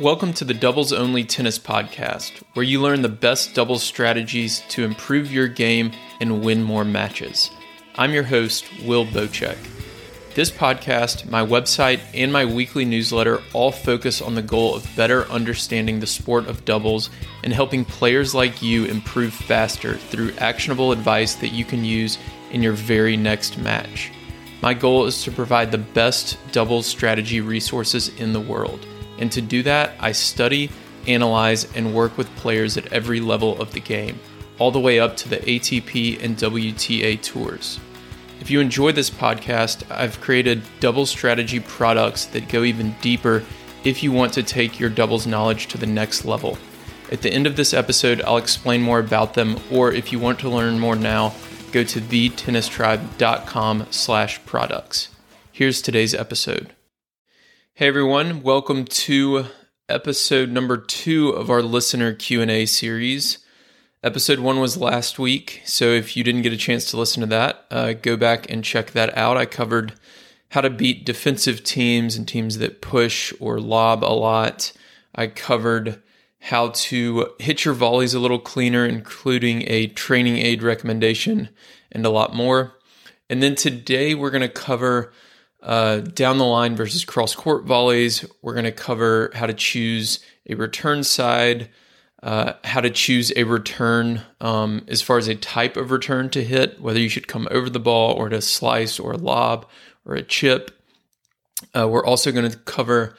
Welcome to the Doubles Only Tennis Podcast, where you learn the best doubles strategies to improve your game and win more matches. I'm your host, Will Boucek. This podcast, my website, and my weekly newsletter all focus on the goal of better understanding the sport of doubles and helping players like you improve faster through actionable advice that you can use in your very next match. My goal is to provide the best doubles strategy resources in the world. And to do that, I study, analyze, and work with players at every level of the game, all the way up to the ATP and WTA tours. If you enjoy this podcast, I've created double strategy products that go even deeper if you want to take your doubles knowledge to the next level. At the end of this episode, I'll explain more about them, or if you want to learn more now, go to thetennistribe.com slash products. Here's today's episode. Hey everyone, welcome to episode number two of our listener Q&A series. Episode one was last week, so if you didn't get a chance to listen to that, uh, go back and check that out. I covered how to beat defensive teams and teams that push or lob a lot. I covered how to hit your volleys a little cleaner, including a training aid recommendation and a lot more. And then today we're going to cover uh, down the line versus cross court volleys. We're going to cover how to choose a return side, uh, how to choose a return um, as far as a type of return to hit, whether you should come over the ball or to slice or lob or a chip. Uh, we're also going to cover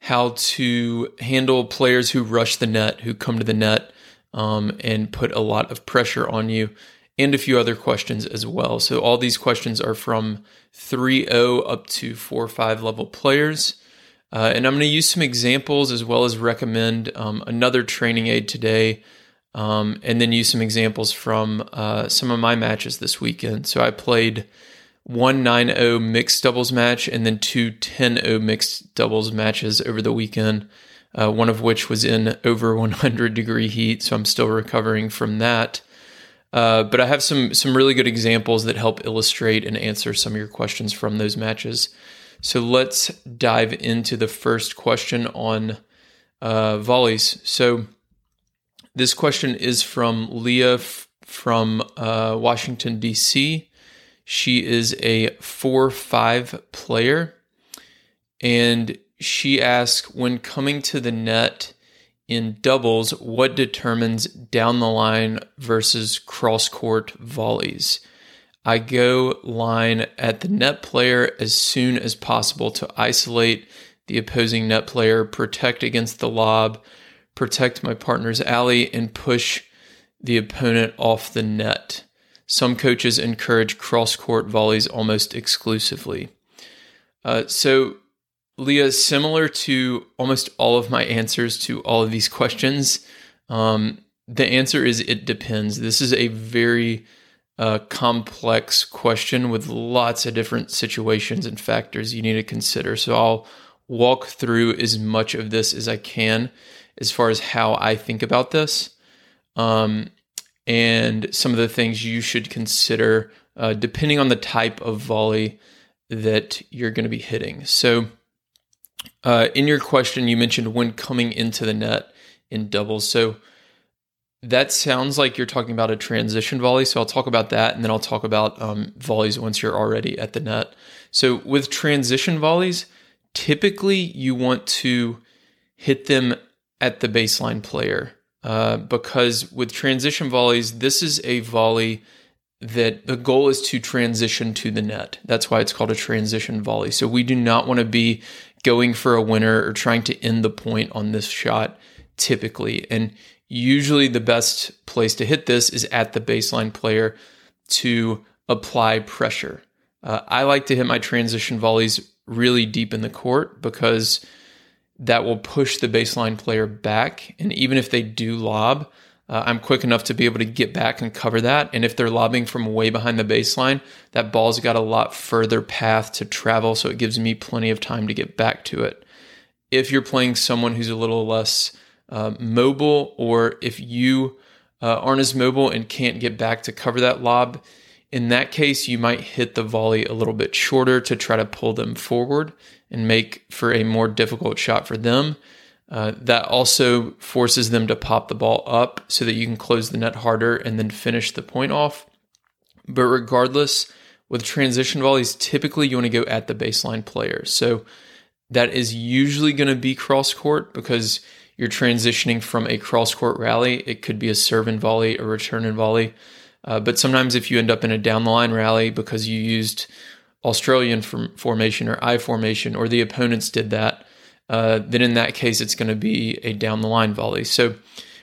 how to handle players who rush the net, who come to the net um, and put a lot of pressure on you and a few other questions as well. So all these questions are from 3.0 up to 4 5 level players. Uh, and I'm going to use some examples as well as recommend um, another training aid today, um, and then use some examples from uh, some of my matches this weekend. So I played one 9-0 mixed doubles match and then two 10-0 mixed doubles matches over the weekend. Uh, one of which was in over 100 degree heat, so I'm still recovering from that. Uh, but I have some some really good examples that help illustrate and answer some of your questions from those matches. So let's dive into the first question on uh, volleys. So this question is from Leah f- from uh, Washington D.C. She is a four five player, and she asks when coming to the net in doubles, what determines down the line versus cross court volleys? I go line at the net player as soon as possible to isolate the opposing net player, protect against the lob, protect my partner's alley, and push the opponent off the net. Some coaches encourage cross court volleys almost exclusively. Uh, so Leah, similar to almost all of my answers to all of these questions, um, the answer is it depends. This is a very uh, complex question with lots of different situations and factors you need to consider. So I'll walk through as much of this as I can as far as how I think about this um, and some of the things you should consider uh, depending on the type of volley that you're going to be hitting. So, uh, in your question, you mentioned when coming into the net in doubles. So that sounds like you're talking about a transition volley. So I'll talk about that, and then I'll talk about um, volleys once you're already at the net. So with transition volleys, typically you want to hit them at the baseline player uh, because with transition volleys, this is a volley that the goal is to transition to the net. That's why it's called a transition volley. So we do not want to be going for a winner or trying to end the point on this shot typically. And usually the best place to hit this is at the baseline player to apply pressure. Uh, I like to hit my transition volleys really deep in the court because that will push the baseline player back. And even if they do lob, uh, I'm quick enough to be able to get back and cover that. And if they're lobbing from way behind the baseline, that ball's got a lot further path to travel, so it gives me plenty of time to get back to it. If you're playing someone who's a little less uh, mobile, or if you uh, aren't as mobile and can't get back to cover that lob, in that case, you might hit the volley a little bit shorter to try to pull them forward and make for a more difficult shot for them. Uh, that also forces them to pop the ball up so that you can close the net harder and then finish the point off. But regardless, with transition volleys, typically you want to go at the baseline player. So that is usually going to be cross court because you're transitioning from a cross court rally. It could be a serve and volley, a return and volley. Uh, but sometimes if you end up in a down the line rally because you used Australian formation or I formation, or the opponents did that, uh, then in that case, it's going to be a down the line volley. So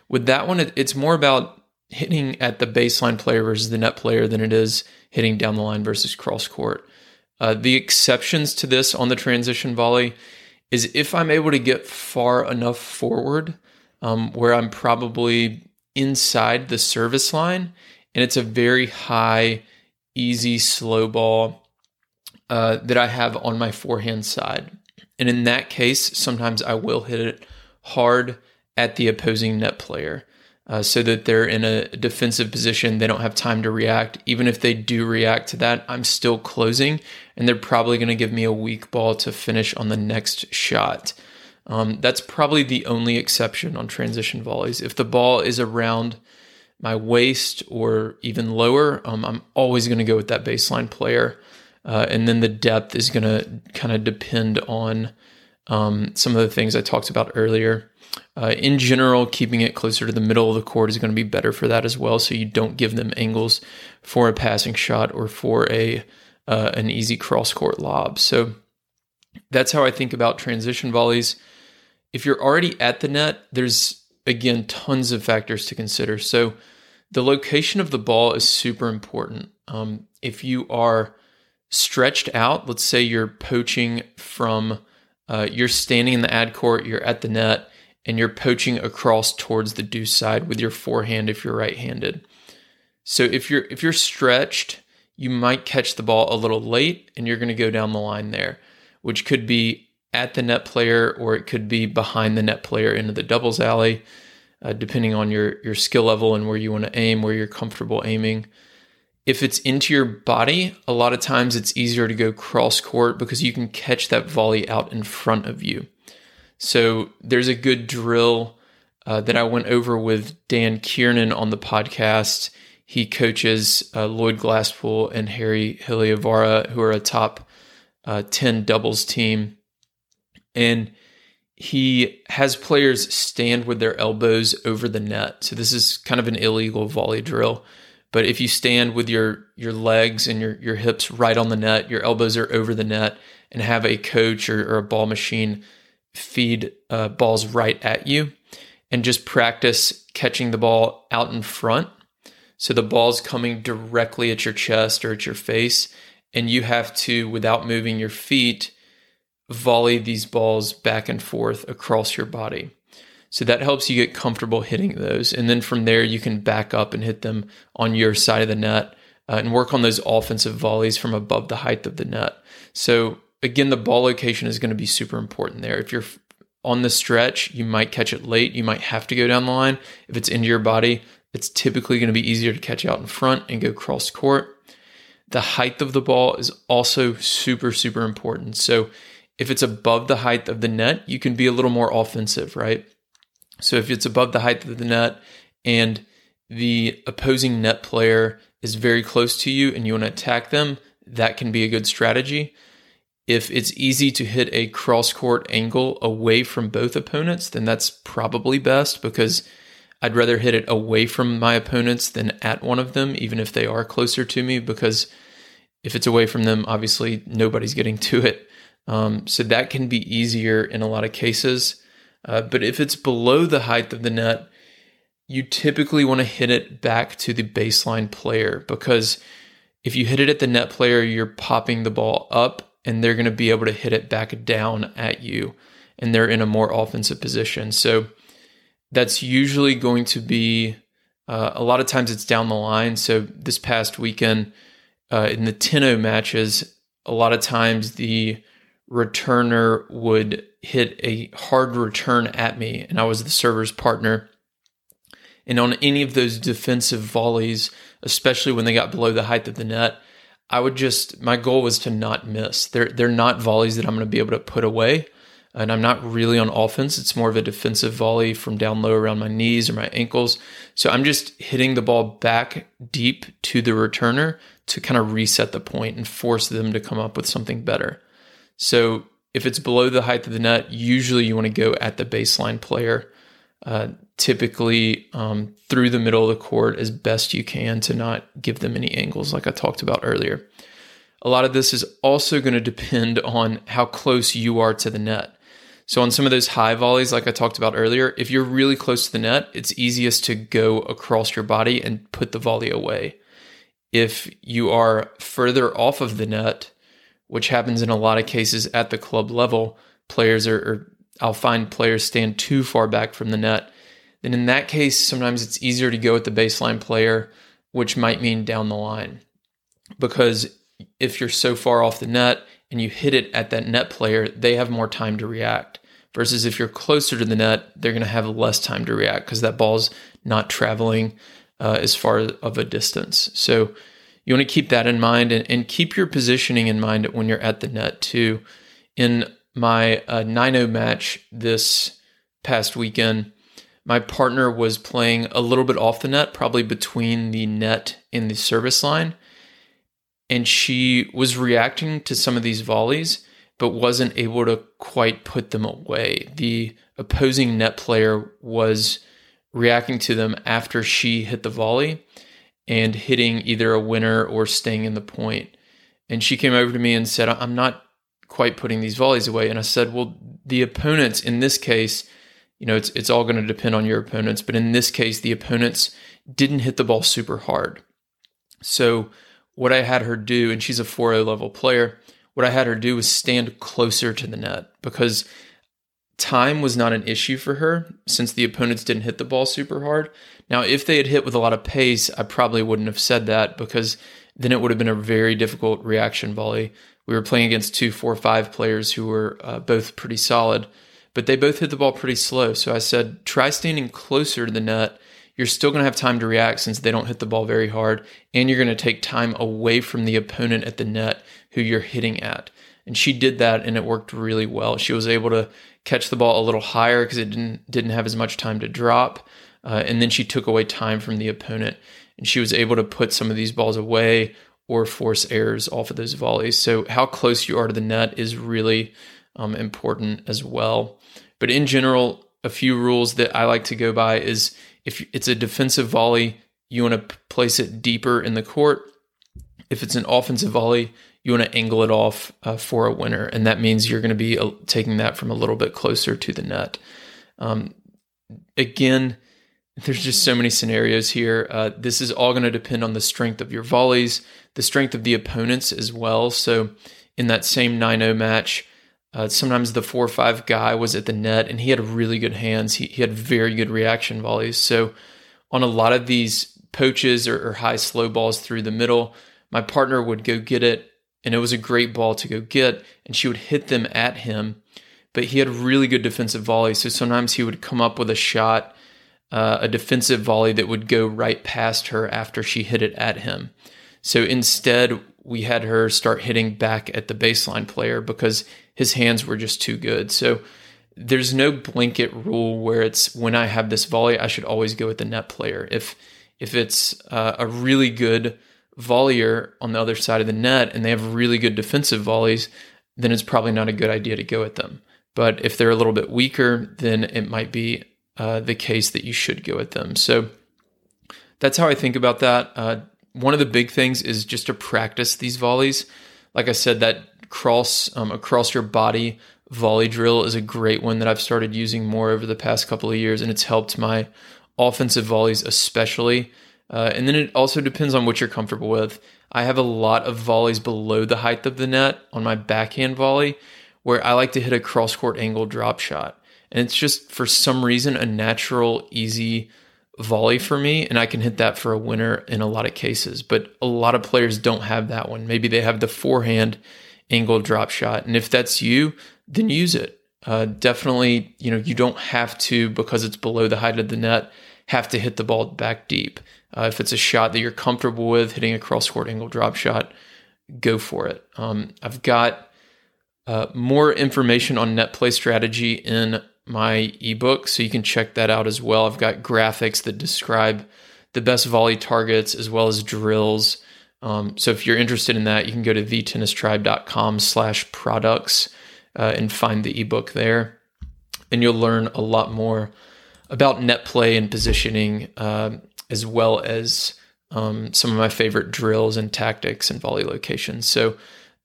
with that one, it, it's more about hitting at the baseline player versus the net player than it is hitting down the line versus cross court. Uh, the exceptions to this on the transition volley is if I'm able to get far enough forward um, where I'm probably inside the service line and it's a very high, easy, slow ball uh, that I have on my forehand side. And in that case, sometimes I will hit it hard at the opposing net player uh, so that they're in a defensive position. They don't have time to react. Even if they do react to that, I'm still closing, and they're probably going to give me a weak ball to finish on the next shot. Um, that's probably the only exception on transition volleys. If the ball is around my waist or even lower, um, I'm always going to go with that baseline player. Uh, and then the depth is going to kind of depend on um, some of the things I talked about earlier. Uh, in general, keeping it closer to the middle of the court is going to be better for that as well. So you don't give them angles for a passing shot or for a uh, an easy cross court lob. So that's how I think about transition volleys. If you're already at the net, there's again tons of factors to consider. So the location of the ball is super important. Um, if you are stretched out, let's say you're poaching from, uh, you're standing in the ad court, you're at the net, and you're poaching across towards the deuce side with your forehand if you're right-handed. So if you're if you're stretched, you might catch the ball a little late and you're going to go down the line there, which could be at the net player or it could be behind the net player into the doubles alley, uh, depending on your your skill level and where you want to aim, where you're comfortable aiming. If it's into your body, a lot of times it's easier to go cross court because you can catch that volley out in front of you. So there's a good drill uh, that I went over with Dan Kiernan on the podcast. He coaches uh, Lloyd Glasspool and Harri Heliövaara, who are a top uh, 10 doubles team. And he has players stand with their elbows over the net. So this is kind of an illegal volley drill. But if you stand with your your legs and your your hips right on the net, your elbows are over the net, and have a coach or, or a ball machine feed uh, balls right at you and just practice catching the ball out in front. So the ball's coming directly at your chest or at your face, and you have to, without moving your feet, volley these balls back and forth across your body. So that helps you get comfortable hitting those. And then from there, you can back up and hit them on your side of the net uh, and work on those offensive volleys from above the height of the net. So again, the ball location is going to be super important there. If you're on the stretch, you might catch it late. You might have to go down the line. If it's into your body, it's typically going to be easier to catch out in front and go cross court. The height of the ball is also super, super important. So if it's above the height of the net, you can be a little more offensive, right? So if it's above the height of the net and the opposing net player is very close to you and you want to attack them, that can be a good strategy. If it's easy to hit a cross court angle away from both opponents, then that's probably best because I'd rather hit it away from my opponents than at one of them, even if they are closer to me, because if it's away from them, obviously nobody's getting to it. Um, so that can be easier in a lot of cases. Uh, but if it's below the height of the net, you typically want to hit it back to the baseline player because if you hit it at the net player, you're popping the ball up and they're going to be able to hit it back down at you and they're in a more offensive position. So that's usually going to be uh, a lot of times it's down the line. So this past weekend uh, in the 10 matches, a lot of times the returner would hit a hard return at me, and I was the server's partner. And on any of those defensive volleys, especially when they got below the height of the net, I would just my goal was to not miss. They're they're not volleys that I'm going to be able to put away. and I'm not really on offense. It's more of a defensive volley from down low around my knees or my ankles. So I'm just hitting the ball back deep to the returner to kind of reset the point and force them to come up with something better. So if it's below the height of the net, usually you want to go at the baseline player, uh, typically um, through the middle of the court as best you can to not give them any angles, like I talked about earlier. A lot of this is also going to depend on how close you are to the net. So, on some of those high volleys, like I talked about earlier, if you're really close to the net, it's easiest to go across your body and put the volley away. If you are further off of the net, which happens in a lot of cases at the club level, players are, or I'll find players stand too far back from the net, then in that case, sometimes it's easier to go with the baseline player, which might mean down the line. Because if you're so far off the net and you hit it at that net player, they have more time to react. Versus if you're closer to the net, they're going to have less time to react because that ball's not traveling uh, as far of a distance. So you want to keep that in mind and, and, keep your positioning in mind when you're at the net too. In my uh, 9 match this past weekend, my partner was playing a little bit off the net, probably between the net and the service line. And she was reacting to some of these volleys but wasn't able to quite put them away. The opposing net player was reacting to them after she hit the volley and hitting either a winner or staying in the point. And she came over to me and said, I'm not quite putting these volleys away. And I said, Well, the opponents in this case, you know, it's it's all going to depend on your opponents, but in this case, the opponents didn't hit the ball super hard. So what I had her do, and she's a 4 level player, what I had her do was stand closer to the net because time was not an issue for her since the opponents didn't hit the ball super hard. Now, if they had hit with a lot of pace, I probably wouldn't have said that because then it would have been a very difficult reaction volley. We were playing against two, four, five players who were uh, both pretty solid, but they both hit the ball pretty slow. So I said, try standing closer to the net. You're still going to have time to react since they don't hit the ball very hard, and you're going to take time away from the opponent at the net who you're hitting at. And she did that and it worked really well. She was able to catch the ball a little higher because it didn't didn't have as much time to drop. Uh, and then she took away time from the opponent and she was able to put some of these balls away or force errors off of those volleys. So how close you are to the net is really um, important as well. But in general, a few rules that I like to go by is if it's a defensive volley, you want to place it deeper in the court. If it's an offensive volley, you want to angle it off uh, for a winner, and that means you're going to be uh, taking that from a little bit closer to the net. Um, again, there's just so many scenarios here. Uh, this is all going to depend on the strength of your volleys, the strength of the opponents as well. So, in that same 9 0 match, uh, sometimes the 4 5 guy was at the net and he had really good hands. He, he had very good reaction volleys. So, on a lot of these poaches or, or high slow balls through the middle, my partner would go get it and it was a great ball to go get, and she would hit them at him. But he had really good defensive volleys. so sometimes he would come up with a shot, uh, a defensive volley that would go right past her after she hit it at him. So instead, we had her start hitting back at the baseline player because his hands were just too good. So there's no blanket rule where it's when I have this volley, I should always go with the net player. If if it's uh, a really good volleyer on the other side of the net and they have really good defensive volleys, then it's probably not a good idea to go at them. But if they're a little bit weaker, then it might be uh, the case that you should go at them. So that's how I think about that. Uh, one of the big things is just to practice these volleys. Like I said, that cross um, across your body volley drill is a great one that I've started using more over the past couple of years, and it's helped my offensive volleys especially. Uh, and then it also depends on what you're comfortable with. I have a lot of volleys below the height of the net on my backhand volley where I like to hit a cross court angle drop shot. And it's just for some reason a natural, easy volley for me. And I can hit that for a winner in a lot of cases. But a lot of players don't have that one. Maybe they have the forehand angle drop shot. And if that's you, then use it. Uh, definitely, you know, you don't have to, because it's below the height of the net, have to hit the ball back deep. Uh, if it's a shot that you're comfortable with, hitting a cross court angle drop shot, go for it. Um, I've got uh, more information on net play strategy in my ebook, so you can check that out as well. I've got graphics that describe the best volley targets as well as drills. Um, so if you're interested in that, you can go to thetennistribe.com slash products uh, and find the ebook there. And you'll learn a lot more about net play and positioning, uh, as well as um, some of my favorite drills and tactics and volley locations. So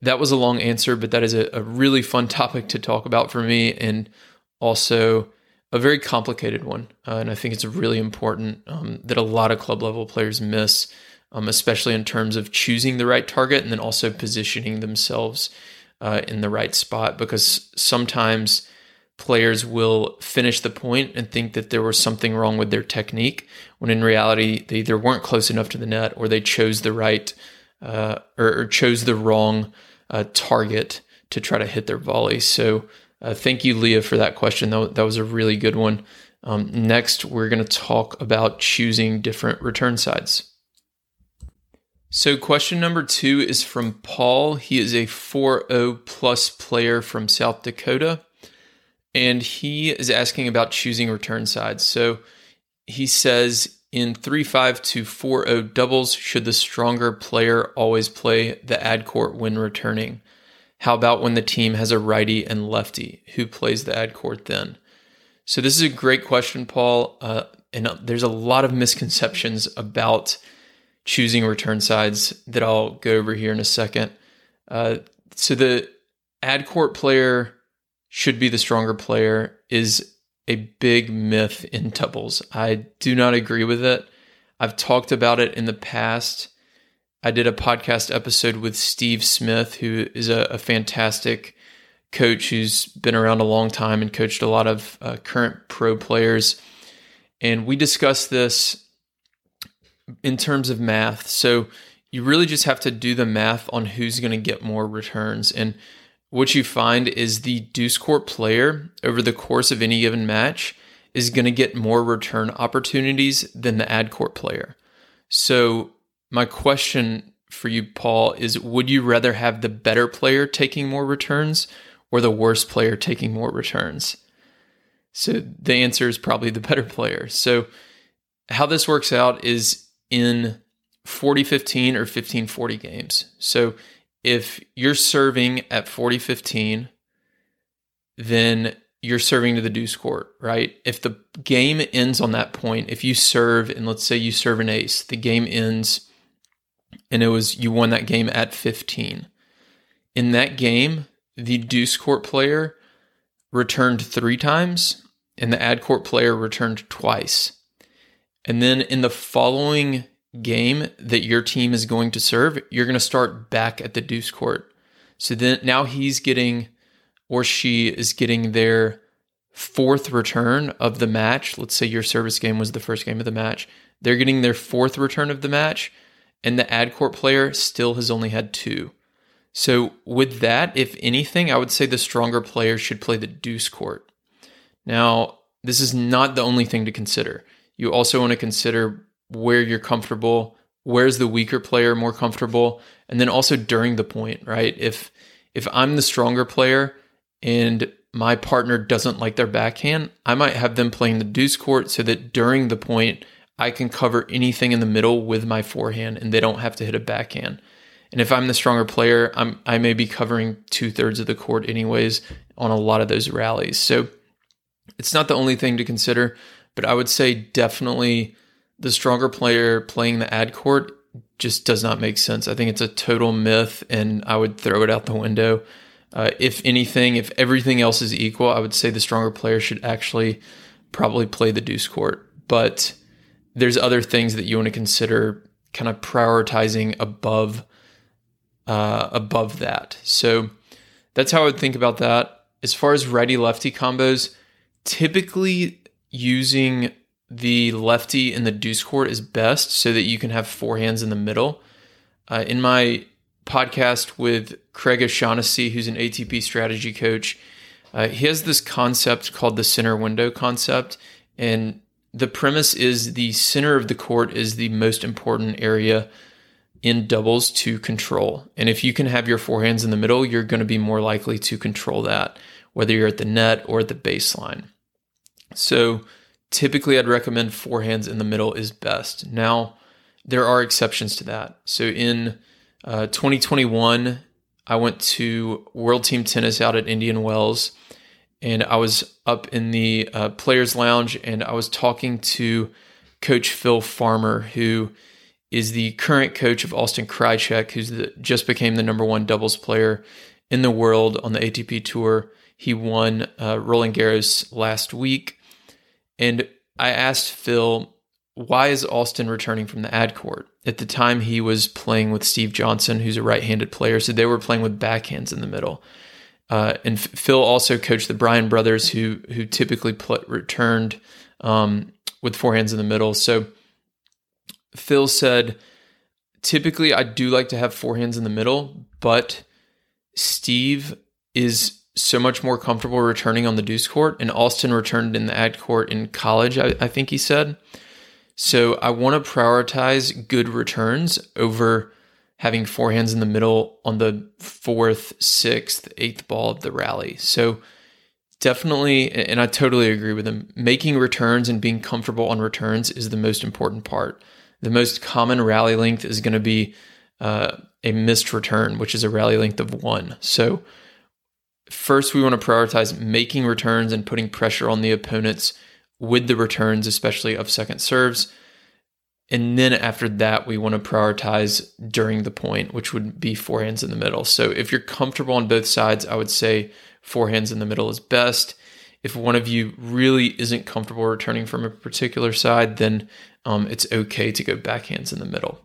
that was a long answer, but that is a, a really fun topic to talk about for me and also a very complicated one. Uh, and I think it's really important um, that a lot of club level players miss, um, especially in terms of choosing the right target and then also positioning themselves uh, in the right spot. Because sometimes players will finish the point and think that there was something wrong with their technique, when in reality, they either weren't close enough to the net or they chose the right uh, or, or, chose the wrong uh, target to try to hit their volley. So, uh, thank you, Leah, for that question. That, that was a really good one. Um, next, we're going to talk about choosing different return sides. So, question number two is from Paul. He is a 4 0 plus player from South Dakota, and he is asking about choosing return sides. So, he says in 3 5 to 4 0 doubles, should the stronger player always play the ad court when returning? How about when the team has a righty and lefty? Who plays the ad court then? So, this is a great question, Paul. Uh, and there's a lot of misconceptions about choosing return sides that I'll go over here in a second. Uh, so, the ad court player should be the stronger player is a big myth in doubles. I do not agree with it. I've talked about it in the past I did a podcast episode with Steve Smith, who is a, a fantastic coach who's been around a long time and coached a lot of uh, current pro players. And we discussed this in terms of math. So you really just have to do the math on who's going to get more returns. And what you find is the deuce court player over the course of any given match is going to get more return opportunities than the ad court player. So my question for you, Paul, is would you rather have the better player taking more returns or the worse player taking more returns? So the answer is probably the better player. So how this works out is in 40 15 or 15 40 games. So if you're serving at 40 15, then you're serving to the deuce court, right? If the game ends on that point, if you serve and let's say you serve an ace, the game ends and it was you won that game at 15. In that game, the deuce court player returned three times, and the ad court player returned twice. And then in the following game that your team is going to serve, you're going to start back at the deuce court. So then now he's getting or she is getting their fourth return of the match. Let's say your service game was the first game of the match. They're getting their fourth return of the match and the ad court player still has only had two. So, with that, if anything, I would say the stronger player should play the deuce court. Now, this is not the only thing to consider. You also want to consider where you're comfortable, where's the weaker player more comfortable, and then also during the point, right? If if I'm the stronger player and my partner doesn't like their backhand, I might have them playing the deuce court so that during the point I can cover anything in the middle with my forehand and they don't have to hit a backhand. And if I'm the stronger player, I'm I may be covering two thirds of the court anyways on a lot of those rallies. So it's not the only thing to consider, but I would say definitely the stronger player playing the ad court just does not make sense. I think it's a total myth, and I would throw it out the window. Uh, if anything, if everything else is equal, I would say the stronger player should actually probably play the deuce court. But there's other things that you want to consider kind of prioritizing above uh, above that. So that's how I would think about that. As far as righty lefty combos, typically using the lefty in the deuce court is best so that you can have four hands in the middle. Uh, in my podcast with Craig O'Shannessy, who's an ATP strategy coach, uh, he has this concept called the center window concept. And the premise is the center of the court is the most important area in doubles to control. And if you can have your forehands in the middle, you're going to be more likely to control that, whether you're at the net or at the baseline. So typically, I'd recommend forehands in the middle is best. Now, there are exceptions to that. So in uh, 2021, I went to World Team Tennis out at Indian Wells, and I was up in the uh, Players Lounge, and I was talking to Coach Phil Farmer, who is the current coach of Austin Krajicek, who's the, just became the number one doubles player in the world on the ATP Tour. He won uh, Roland Garros last week, and I asked Phil, why is Austin returning from the ad court? At the time, he was playing with Steve Johnson, who's a right handed player. So they were playing with backhands in the middle. Uh, and Phil also coached the Bryan brothers, who who typically pl- returned um, with forehands in the middle. So Phil said, typically I do like to have forehands in the middle, but Steve is so much more comfortable returning on the deuce court, and Austin returned in the ad court in college. I, I think he said. So I want to prioritize good returns over having forehands in the middle on the fourth, sixth, eighth ball of the rally. So definitely, and I totally agree with him, making returns and being comfortable on returns is the most important part. The most common rally length is going to be uh, a missed return, which is a rally length of one. So first, we want to prioritize making returns and putting pressure on the opponents with the returns, especially of second serves. And then after that, we want to prioritize during the point, which would be forehands in the middle. So if you're comfortable on both sides, I would say forehands in the middle is best. If one of you really isn't comfortable returning from a particular side, then um, it's okay to go backhands in the middle.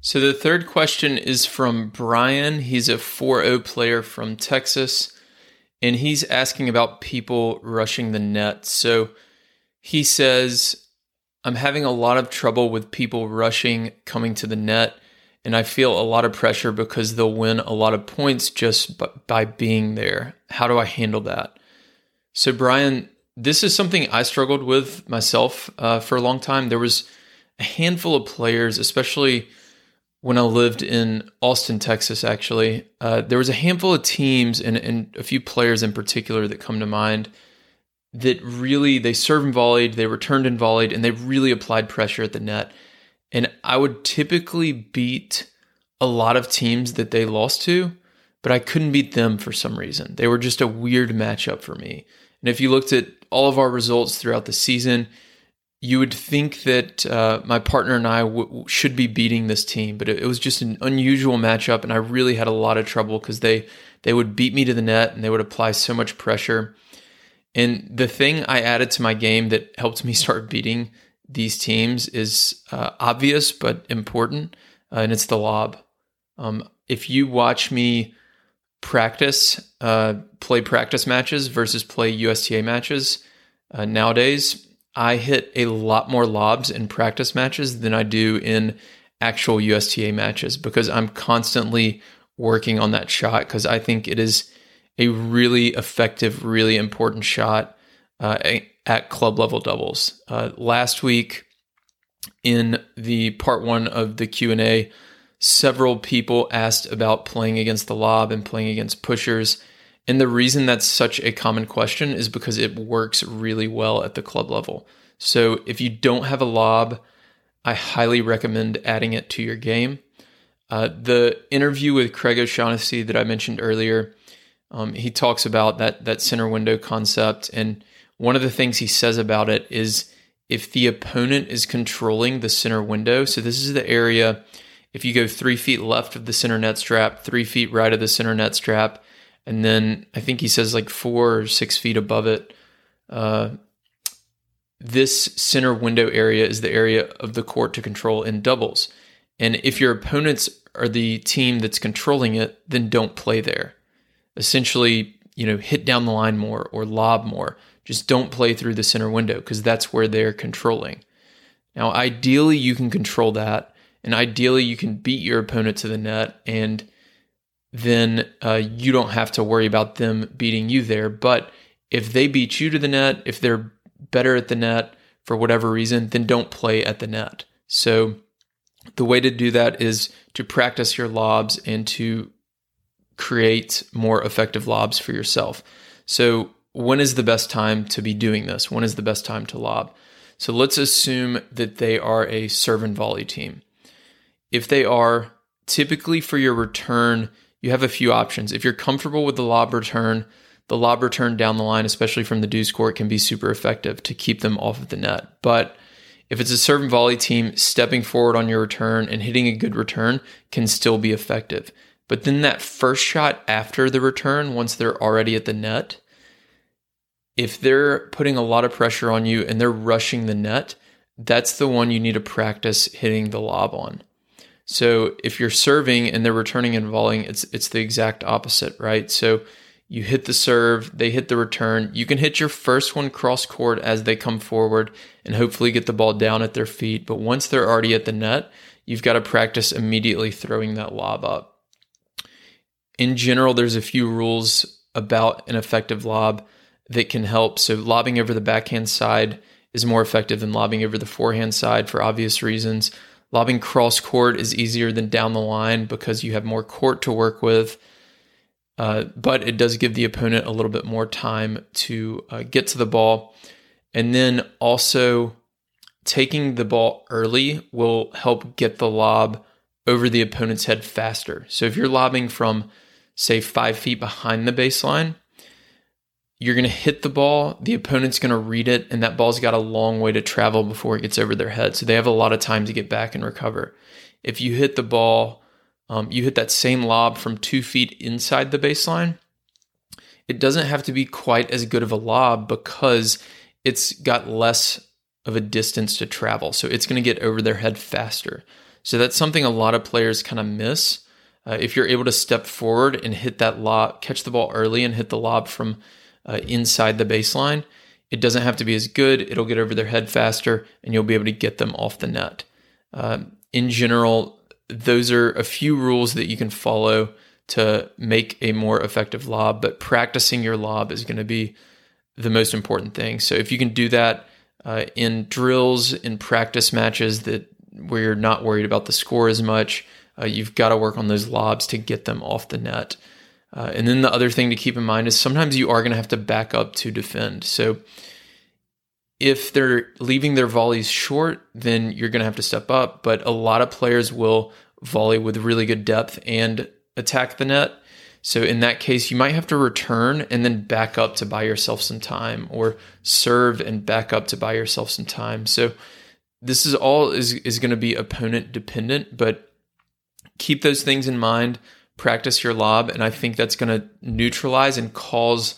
So the third question is from Brian. He's a 4 0 player from Texas and he's asking about people rushing the net. So he says, I'm having a lot of trouble with people rushing coming to the net, and I feel a lot of pressure because they'll win a lot of points just by being there. How do I handle that? So, Brian, this is something I struggled with myself uh, for a long time. There was a handful of players, especially when I lived in Austin, Texas, actually, uh, there was a handful of teams and, and a few players in particular that come to mind that really they serve and volleyed, they returned and volleyed, and they really applied pressure at the net. And I would typically beat a lot of teams that they lost to, but I couldn't beat them for some reason. They were just a weird matchup for me. And if you looked at all of our results throughout the season, you would think that uh, my partner and I w- should be beating this team, but it, it, was just an unusual matchup, and I really had a lot of trouble because they they would beat me to the net and they would apply so much pressure. And the thing I added to my game that helped me start beating these teams is uh, obvious but important, uh, and it's the lob. Um, if you watch me practice, uh, play practice matches versus play USTA matches uh, nowadays, I hit a lot more lobs in practice matches than I do in actual USTA matches because I'm constantly working on that shot because I think it is a really effective, really important shot uh, at club level doubles. Uh, last week in the part one of the Q and A, several people asked about playing against the lob and playing against pushers. And the reason that's such a common question is because it works really well at the club level. So if you don't have a lob, I highly recommend adding it to your game. Uh, the interview with Craig O'Shannessy that I mentioned earlier, um, he talks about that that center window concept, and one of the things he says about it is if the opponent is controlling the center window. So this is the area. If you go three feet left of the center net strap, three feet right of the center net strap, and then I think he says like four or six feet above it. Uh, this center window area is the area of the court to control in doubles. And if your opponents are the team that's controlling it, then don't play there. Essentially, you know, hit down the line more or lob more. Just don't play through the center window because that's where they're controlling. Now, ideally, you can control that, and ideally, you can beat your opponent to the net and then uh, you don't have to worry about them beating you there. But if they beat you to the net, if they're better at the net for whatever reason, then don't play at the net. So the way to do that is to practice your lobs and to create more effective lobs for yourself. So, when is the best time to be doing this? When is the best time to lob? So, let's assume that they are a serve and volley team. If they are, typically for your return, you have a few options. If you're comfortable with the lob return, the lob return down the line, especially from the deuce court, can be super effective to keep them off of the net. But if it's a serve and volley team, stepping forward on your return and hitting a good return can still be effective. But then that first shot after the return, once they're already at the net, if they're putting a lot of pressure on you and they're rushing the net, that's the one you need to practice hitting the lob on. So if you're serving and they're returning and volleying, it's it's the exact opposite, right? So you hit the serve, they hit the return. You can hit your first one cross court as they come forward and hopefully get the ball down at their feet. But once they're already at the net, you've got to practice immediately throwing that lob up. In general, there's a few rules about an effective lob that can help. So, lobbing over the backhand side is more effective than lobbing over the forehand side for obvious reasons. Lobbing cross court is easier than down the line because you have more court to work with. Uh, but it does give the opponent a little bit more time to uh, get to the ball. And then also taking the ball early will help get the lob over the opponent's head faster. So if you're lobbing from, say, five feet behind the baseline, you're going to hit the ball, the opponent's going to read it, and that ball's got a long way to travel before it gets over their head. So they have a lot of time to get back and recover. If you hit the ball um, you hit that same lob from two feet inside the baseline, it doesn't have to be quite as good of a lob because it's got less of a distance to travel. So it's going to get over their head faster. So that's something a lot of players kind of miss. Uh, if you're able to step forward and hit that lob, catch the ball early and hit the lob from uh, inside the baseline, it doesn't have to be as good. It'll get over their head faster and you'll be able to get them off the net. Uh, in general, those are a few rules that you can follow to make a more effective lob, but practicing your lob is going to be the most important thing. So if you can do that uh, in drills, in practice matches that where you're not worried about the score as much, uh, you've got to work on those lobs to get them off the net. Uh, and then the other thing to keep in mind is sometimes you are going to have to back up to defend. So if they're leaving their volleys short, then you're going to have to step up. But a lot of players will volley with really good depth and attack the net. So in that case, you might have to return and then back up to buy yourself some time, or serve and back up to buy yourself some time. So this is all is is going to be opponent dependent, but keep those things in mind. Practice your lob, and I think that's going to neutralize and cause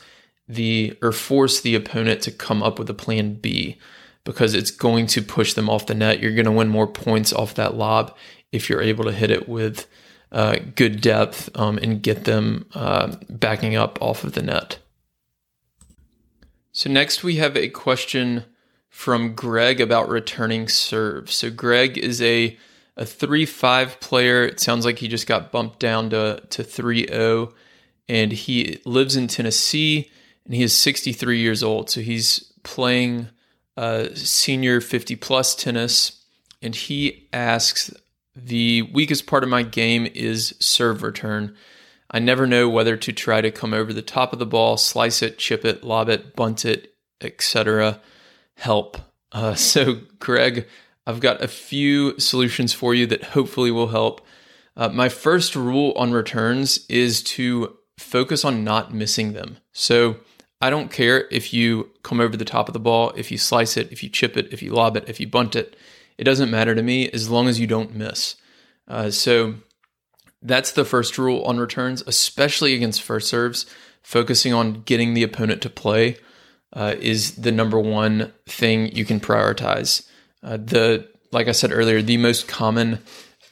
the or force the opponent to come up with a plan B because it's going to push them off the net. You're going to win more points off that lob if you're able to hit it with uh, good depth um, and get them uh, backing up off of the net. So, next we have a question from Greg about returning serve. So, Greg is a a 3 5 player. It sounds like he just got bumped down to, to 3 0, and he lives in Tennessee and he is 63 years old. So he's playing uh, senior 50 plus tennis. And he asks, The weakest part of my game is serve return. I never know whether to try to come over the top of the ball, slice it, chip it, lob it, bunt it, etc. Help. Uh, so, Greg, I've got a few solutions for you that hopefully will help. Uh, my first rule on returns is to focus on not missing them. So, I don't care if you come over the top of the ball, if you slice it, if you chip it, if you lob it, if you bunt it. It doesn't matter to me as long as you don't miss. Uh, so that's the first rule on returns, especially against first serves. Focusing on getting the opponent to play uh, is the number one thing you can prioritize. Uh, the like I said earlier, the most common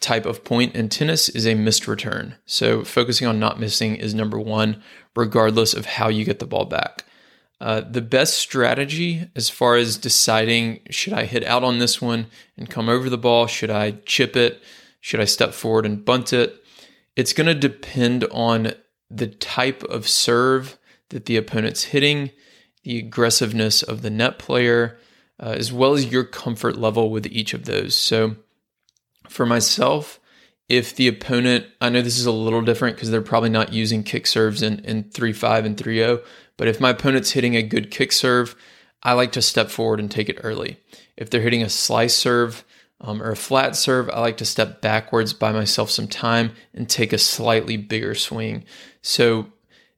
type of point in tennis is a missed return. So focusing on not missing is number one, regardless of how you get the ball back. Uh, the best strategy as far as deciding should I hit out on this one and come over the ball? Should I chip it? Should I step forward and bunt it? It's going to depend on the type of serve that the opponent's hitting, the aggressiveness of the net player, uh, as well as your comfort level with each of those. So, For myself, if the opponent, I know this is a little different because they're probably not using kick serves in, in 3 5 and 3 0, but if my opponent's hitting a good kick serve, I like to step forward and take it early. If they're hitting a slice serve um, or a flat serve, I like to step backwards, buy myself some time, and take a slightly bigger swing. So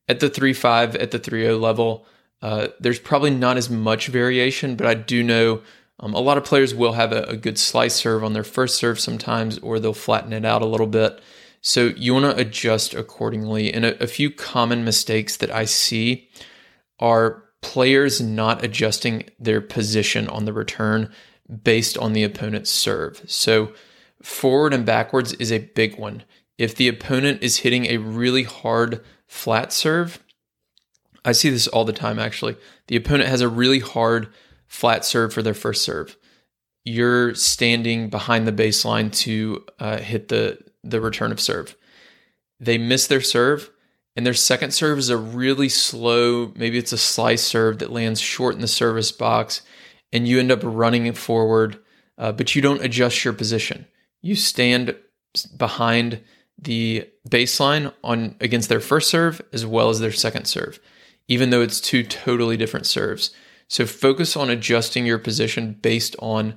at the 3 5, at the 3 0 level, uh, there's probably not as much variation, but I do know um, a lot of players will have a, a, good slice serve on their first serve sometimes, or they'll flatten it out a little bit. So you want to adjust accordingly. And a, a few common mistakes that I see are players not adjusting their position on the return based on the opponent's serve. So forward and backwards is a big one. If the opponent is hitting a really hard flat serve, I see this all the time actually. The opponent has a really hard flat serve for their first serve. You're standing behind the baseline to uh, hit the the return of serve. They miss their serve, and their second serve is a really slow. Maybe it's a slice serve that lands short in the service box, and you end up running forward, uh, but you don't adjust your position. You stand behind the baseline on against their first serve as well as their second serve, even though it's two totally different serves. So focus on adjusting your position based on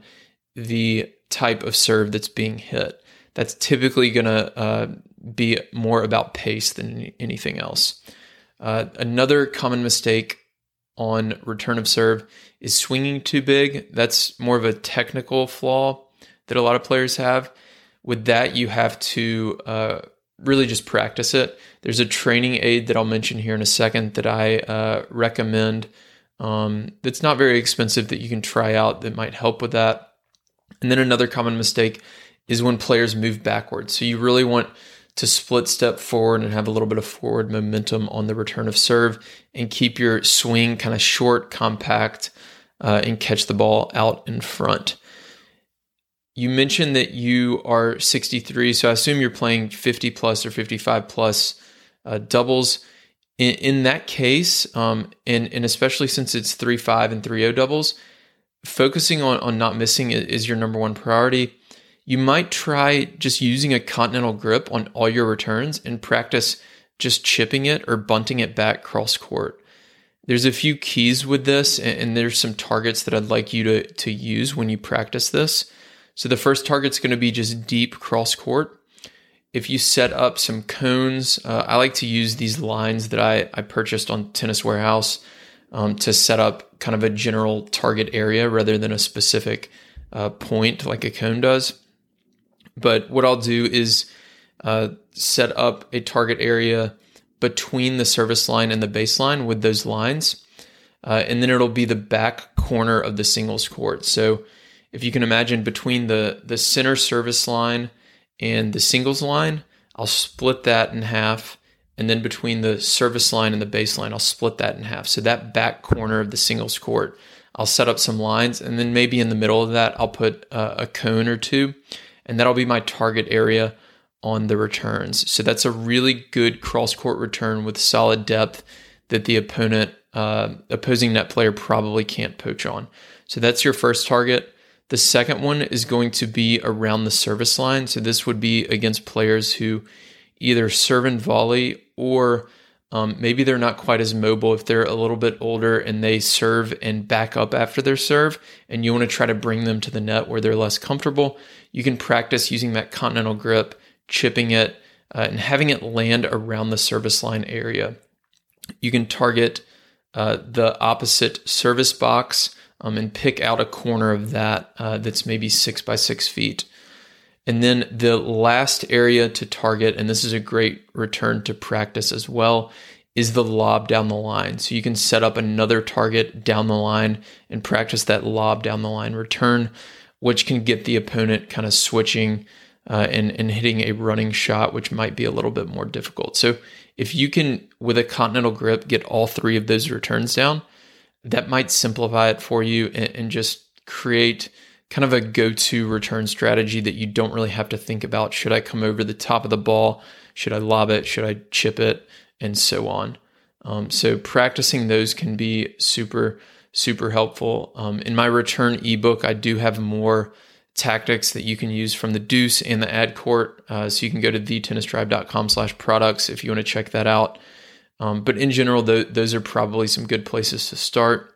the type of serve that's being hit. That's typically going to uh, be more about pace than anything else. Uh, another common mistake on return of serve is swinging too big. That's more of a technical flaw that a lot of players have. With that, you have to uh, really just practice it. There's a training aid that I'll mention here in a second that I uh, recommend um, that's not very expensive that you can try out that might help with that. And then another common mistake is when players move backwards. So you really want to split step forward and have a little bit of forward momentum on the return of serve and keep your swing kind of short, compact, uh, and catch the ball out in front. You mentioned that you are 63, so I assume you're playing 50 plus or 55 plus uh, doubles in, in that case, um, and, and especially since it's 3 5 and 3 0 doubles, focusing on, on not missing is your number one priority. You might try just using a continental grip on all your returns and practice just chipping it or bunting it back cross court. There's a few keys with this, and there's some targets that I'd like you to, to use when you practice this. So the first target's going to be just deep cross court if you set up some cones, uh, I like to use these lines that I, I purchased on Tennis Warehouse um, to set up kind of a general target area rather than a specific uh, point like a cone does. But what I'll do is uh, set up a target area between the service line and the baseline with those lines. Uh, and then it'll be the back corner of the singles court. So if you can imagine between the, the center service line and the singles line, I'll split that in half. And then between the service line and the baseline, I'll split that in half. So that back corner of the singles court, I'll set up some lines. And then maybe in the middle of that, I'll put uh, a cone or two. And that'll be my target area on the returns. So that's a really good cross court return with solid depth that the opponent, uh, opposing net player probably can't poach on. So that's your first target. The second one is going to be around the service line. So this would be against players who either serve and volley or um, maybe they're not quite as mobile if they're a little bit older and they serve and back up after their serve, and you want to try to bring them to the net where they're less comfortable. You can practice using that continental grip, chipping it, uh, and having it land around the service line area. You can target uh, the opposite service box um, and pick out a corner of that uh, that's maybe six by six feet. And then the last area to target, and this is a great return to practice as well, is the lob down the line. So you can set up another target down the line and practice that lob down the line return, which can get the opponent kind of switching uh, and, and hitting a running shot, which might be a little bit more difficult. So if you can, with a continental grip, get all three of those returns down, that might simplify it for you and, and just create kind of a go-to return strategy that you don't really have to think about. Should I come over the top of the ball? Should I lob it? Should I chip it? And so on. Um, so practicing those can be super, super helpful. Um, in my return ebook, I do have more tactics that you can use from the deuce and the ad court. Uh, so you can go to thetennistribe.com slash products if you want to check that out. Um, but in general, th- those are probably some good places to start.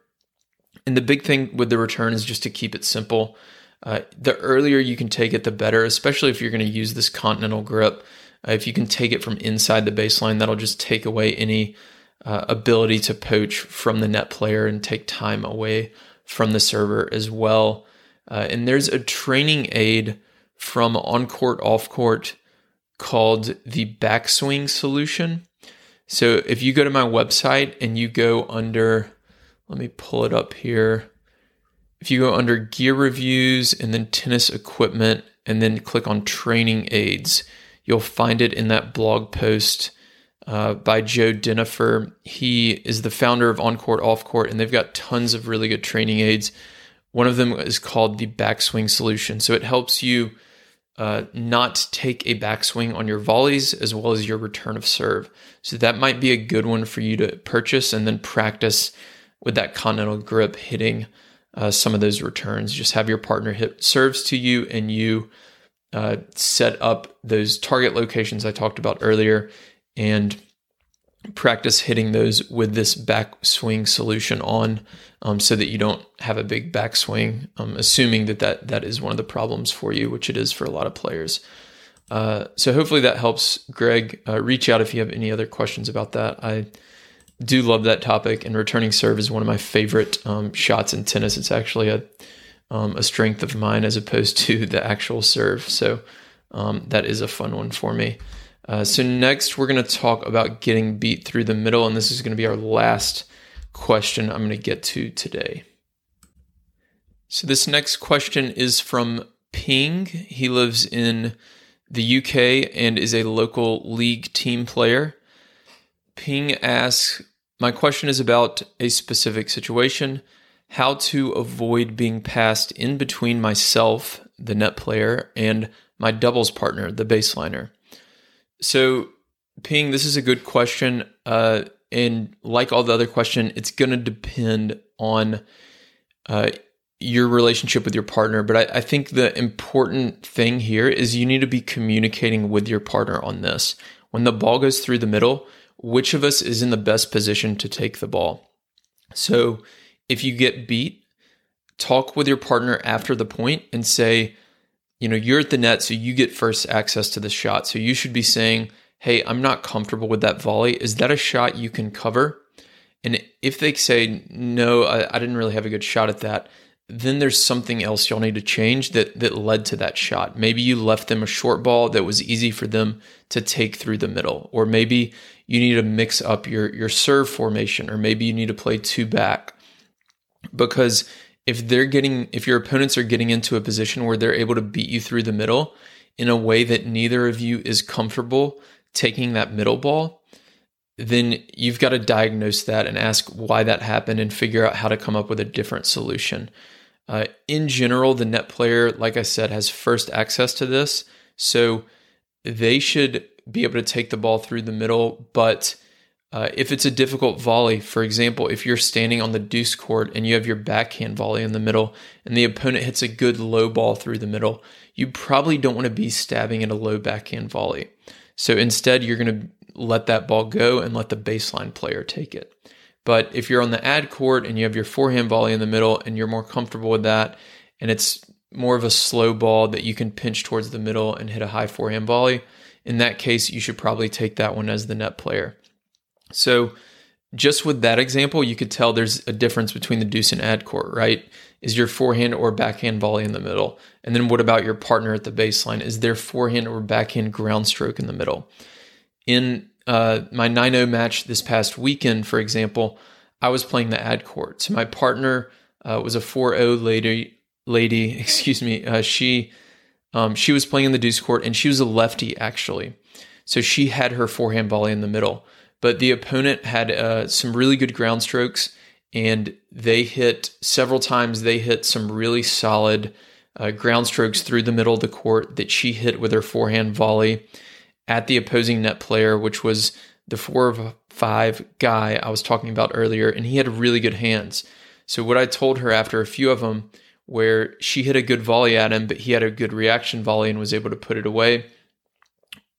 And the big thing with the return is just to keep it simple. Uh, the earlier you can take it, the better, especially if you're going to use this continental grip. Uh, if you can take it from inside the baseline, that'll just take away any uh, ability to poach from the net player and take time away from the server as well. Uh, and there's a training aid from on court, off court called the backswing solution. So if you go to my website and you go under, let me pull it up here. If you go under gear reviews and then tennis equipment and then click on training aids, you'll find it in that blog post uh, by Joe Dinoffer. He is the founder of On Court, Off Court, and they've got tons of really good training aids. One of them is called the backswing solution. So it helps you uh, not take a backswing on your volleys as well as your return of serve. So that might be a good one for you to purchase and then practice with that continental grip hitting uh, some of those returns. Just have your partner hit serves to you and you uh, set up those target locations I talked about earlier and practice hitting those with this backswing solution on um, so that you don't have a big backswing, um, assuming that, that that is one of the problems for you, which it is for a lot of players. Uh, so hopefully that helps, Greg. Uh, reach out if you have any other questions about that. I do love that topic, and returning serve is one of my favorite um, shots in tennis. It's actually a um, a strength of mine as opposed to the actual serve. So um, that is a fun one for me. Uh, so next, we're going to talk about getting beat through the middle, and this is going to be our last question I'm going to get to today. So this next question is from Ping. He lives in the UK and is a local league team player. Ping asks, "My question is about a specific situation." how to avoid being passed in between myself, the net player, and my doubles partner, the baseliner. So, Ping, this is a good question. Uh, and like all the other question, it's going to depend on uh, your relationship with your partner. But I, I think the important thing here is you need to be communicating with your partner on this. When the ball goes through the middle, which of us is in the best position to take the ball? So, if you get beat, talk with your partner after the point and say, you know, you're at the net, so you get first access to the shot. So you should be saying, hey, I'm not comfortable with that volley. Is that a shot you can cover? And if they say, no, I, I didn't really have a good shot at that, then there's something else you'll need to change that that led to that shot. Maybe you left them a short ball that was easy for them to take through the middle, or maybe you need to mix up your your serve formation, or maybe you need to play two back, because if they're getting if your opponents are getting into a position where they're able to beat you through the middle in a way that neither of you is comfortable taking that middle ball then you've got to diagnose that and ask why that happened and figure out how to come up with a different solution. Uh, in general the net player like i said has first access to this so they should be able to take the ball through the middle but uh, if it's a difficult volley, for example, if you're standing on the deuce court and you have your backhand volley in the middle and the opponent hits a good low ball through the middle, you probably don't want to be stabbing at a low backhand volley. So instead, you're going to let that ball go and let the baseline player take it. But if you're on the ad court and you have your forehand volley in the middle and you're more comfortable with that, and it's more of a slow ball that you can pinch towards the middle and hit a high forehand volley, in that case, you should probably take that one as the net player. So, just with that example, you could tell there's a difference between the deuce and ad court, right? Is your forehand or backhand volley in the middle? And then what about your partner at the baseline? Is their forehand or backhand ground stroke in the middle? In uh, my 9 0 match this past weekend, for example, I was playing the ad court. So my partner uh, was a 4 0 lady, lady, excuse me. Uh, she, um, she was playing in the deuce court and she was a lefty, actually. So she had her forehand volley in the middle but the opponent had uh, some really good ground strokes and they hit several times they hit some really solid uh, ground strokes through the middle of the court that she hit with her forehand volley at the opposing net player which was the four of five guy i was talking about earlier and he had really good hands so what i told her after a few of them where she hit a good volley at him, but he had a good reaction volley and was able to put it away.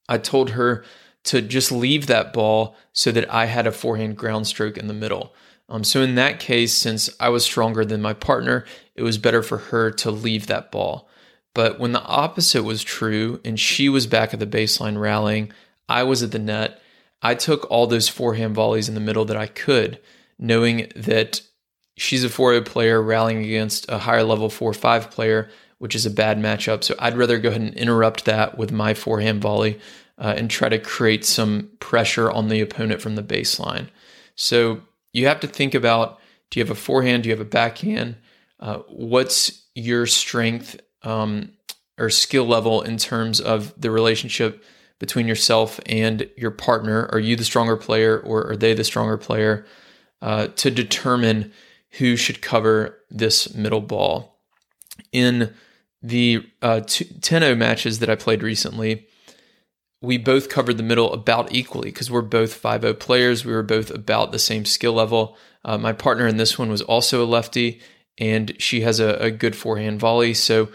I told her to just leave that ball so that I had a forehand ground stroke in the middle. Um, so in that case, since I was stronger than my partner, it was better for her to leave that ball. But when the opposite was true and she was back at the baseline rallying, I was at the net. I took all those forehand volleys in the middle that I could, knowing that she's a 4 player rallying against a higher level 4 5 player, which is a bad matchup. So I'd rather go ahead and interrupt that with my forehand volley uh, and try to create some pressure on the opponent from the baseline. So you have to think about do you have a forehand? Do you have a backhand? Uh, what's your strength um, or skill level in terms of the relationship between yourself and your partner? Are you the stronger player or are they the stronger player? Uh, to determine who should cover this middle ball. In the uh, 10 0 matches that I played recently, we both covered the middle about equally because we're both 5 0 players. We were both about the same skill level. Uh, my partner in this one was also a lefty, and she has a, a good forehand volley. So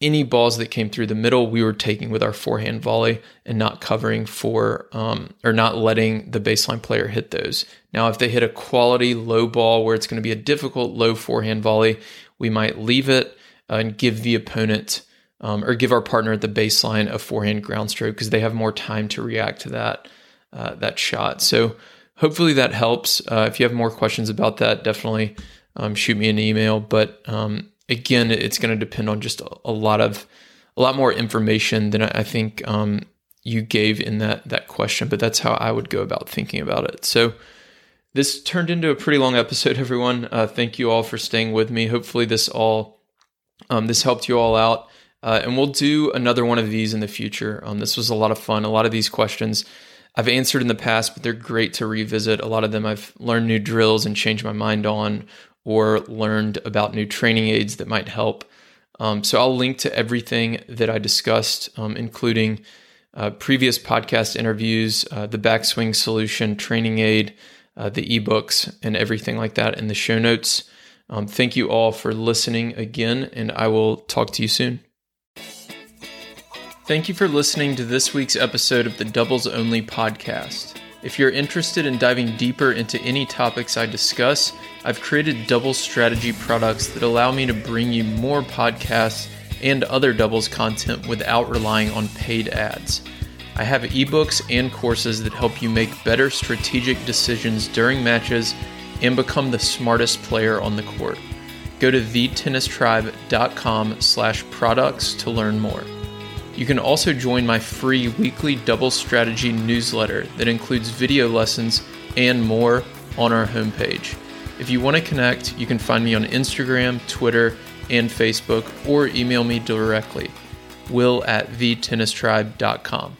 any balls that came through the middle, we were taking with our forehand volley and not covering for um, or not letting the baseline player hit those. Now, if they hit a quality low ball where it's going to be a difficult low forehand volley, we might leave it and give the opponent um, or give our partner the baseline a forehand ground stroke because they have more time to react to that uh, that shot. So hopefully that helps. Uh, if you have more questions about that, definitely um, shoot me an email. But um, again, it's going to depend on just a, a, lot of a lot more information than I think um, you gave in that that question. But that's how I would go about thinking about it. So. This turned into a pretty long episode, everyone. Uh, thank you all for staying with me. Hopefully, this all um, this helped you all out. Uh, and we'll do another one of these in the future. Um, this was a lot of fun. A lot of these questions I've answered in the past, but they're great to revisit. A lot of them I've learned new drills and changed my mind on, or learned about new training aids that might help. Um, so I'll link to everything that I discussed, um, including uh, previous podcast interviews, uh, the backswing solution training aid, uh, the ebooks, and everything like that in the show notes. Um, thank you all for listening again, and I will talk to you soon. Thank you for listening to this week's episode of the Doubles Only podcast. If you're interested in diving deeper into any topics I discuss, I've created double strategy products that allow me to bring you more podcasts and other doubles content without relying on paid ads. I have ebooks and courses that help you make better strategic decisions during matches and become the smartest player on the court. Go to thetennistribe.com slash products to learn more. You can also join my free weekly double strategy newsletter that includes video lessons and more on our homepage. If you want to connect, you can find me on Instagram, Twitter, and Facebook, or email me directly, will at thetennistribe.com.